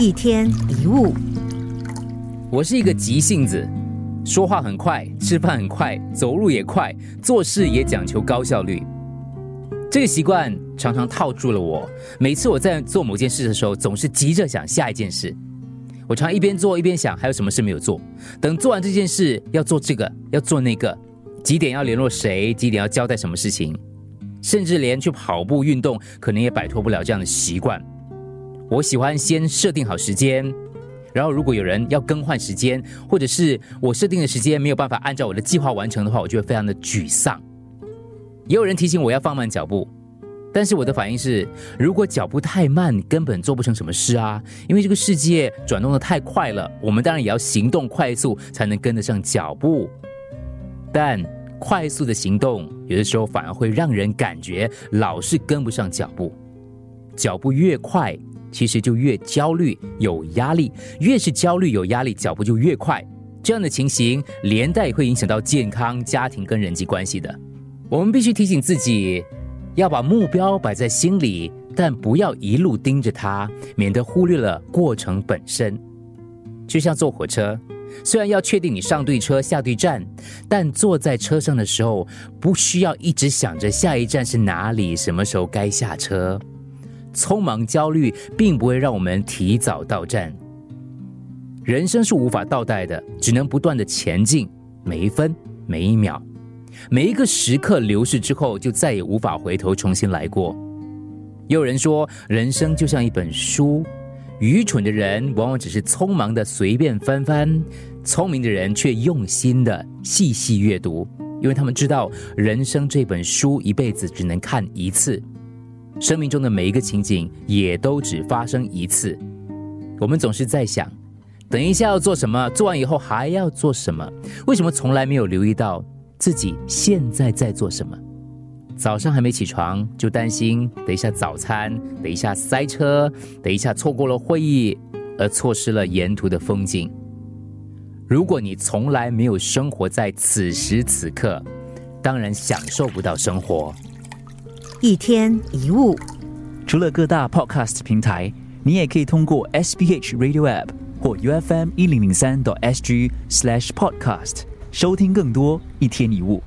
一天一物，我是一个急性子，说话很快，吃饭很快，走路也快，做事也讲求高效率。这个习惯常常套住了我。每次我在做某件事的时候，总是急着想下一件事。我常一边做一边想，还有什么事没有做。等做完这件事，要做这个，要做那个，几点要联络谁，几点要交代什么事情，甚至连去跑步运动，可能也摆脱不了这样的习惯。我喜欢先设定好时间，然后如果有人要更换时间，或者是我设定的时间没有办法按照我的计划完成的话，我就会非常的沮丧。也有人提醒我要放慢脚步，但是我的反应是，如果脚步太慢，根本做不成什么事啊！因为这个世界转动的太快了，我们当然也要行动快速，才能跟得上脚步。但快速的行动，有的时候反而会让人感觉老是跟不上脚步，脚步越快。其实就越焦虑有压力，越是焦虑有压力，脚步就越快。这样的情形连带会影响到健康、家庭跟人际关系的。我们必须提醒自己，要把目标摆在心里，但不要一路盯着它，免得忽略了过程本身。就像坐火车，虽然要确定你上对车、下对站，但坐在车上的时候，不需要一直想着下一站是哪里，什么时候该下车。匆忙焦虑并不会让我们提早到站。人生是无法倒带的，只能不断的前进，每一分每一秒，每一个时刻流逝之后，就再也无法回头重新来过。也有人说，人生就像一本书，愚蠢的人往往只是匆忙的随便翻翻，聪明的人却用心的细细阅读，因为他们知道人生这本书一辈子只能看一次。生命中的每一个情景也都只发生一次。我们总是在想，等一下要做什么，做完以后还要做什么？为什么从来没有留意到自己现在在做什么？早上还没起床就担心，等一下早餐，等一下塞车，等一下错过了会议，而错失了沿途的风景。如果你从来没有生活在此时此刻，当然享受不到生活。一天一物，除了各大 Podcast 平台，你也可以通过 SBH Radio App 或 UFM 一零零三 SG Slash Podcast 收听更多一天一物。